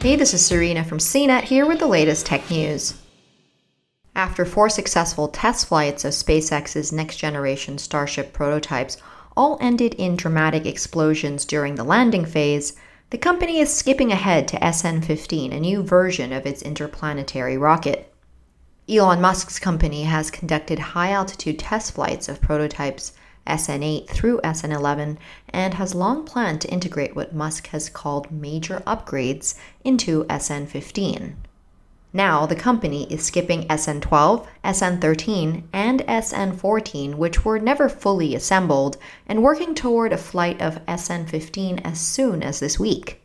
Hey, this is Serena from CNET here with the latest tech news. After four successful test flights of SpaceX's next generation Starship prototypes all ended in dramatic explosions during the landing phase, the company is skipping ahead to SN 15, a new version of its interplanetary rocket. Elon Musk's company has conducted high altitude test flights of prototypes SN8 through SN11 and has long planned to integrate what Musk has called major upgrades into SN15. Now, the company is skipping SN12, SN13, and SN14, which were never fully assembled, and working toward a flight of SN15 as soon as this week.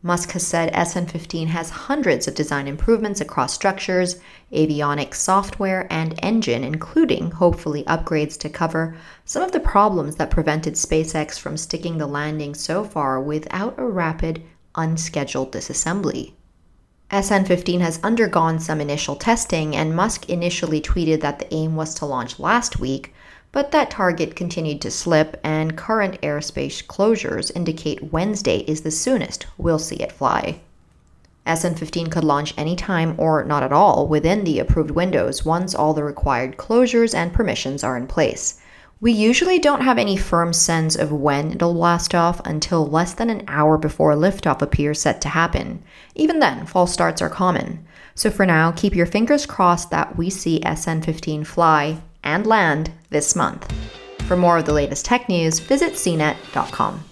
Musk has said SN15 has hundreds of design improvements across structures, avionics, software, and engine, including, hopefully, upgrades to cover some of the problems that prevented SpaceX from sticking the landing so far without a rapid, unscheduled disassembly. SN15 has undergone some initial testing, and Musk initially tweeted that the aim was to launch last week, but that target continued to slip, and current airspace closures indicate Wednesday is the soonest we'll see it fly. SN15 could launch anytime or not at all within the approved windows once all the required closures and permissions are in place. We usually don't have any firm sense of when it'll blast off until less than an hour before liftoff appears set to happen. Even then, false starts are common. So for now, keep your fingers crossed that we see SN 15 fly and land this month. For more of the latest tech news, visit cnet.com.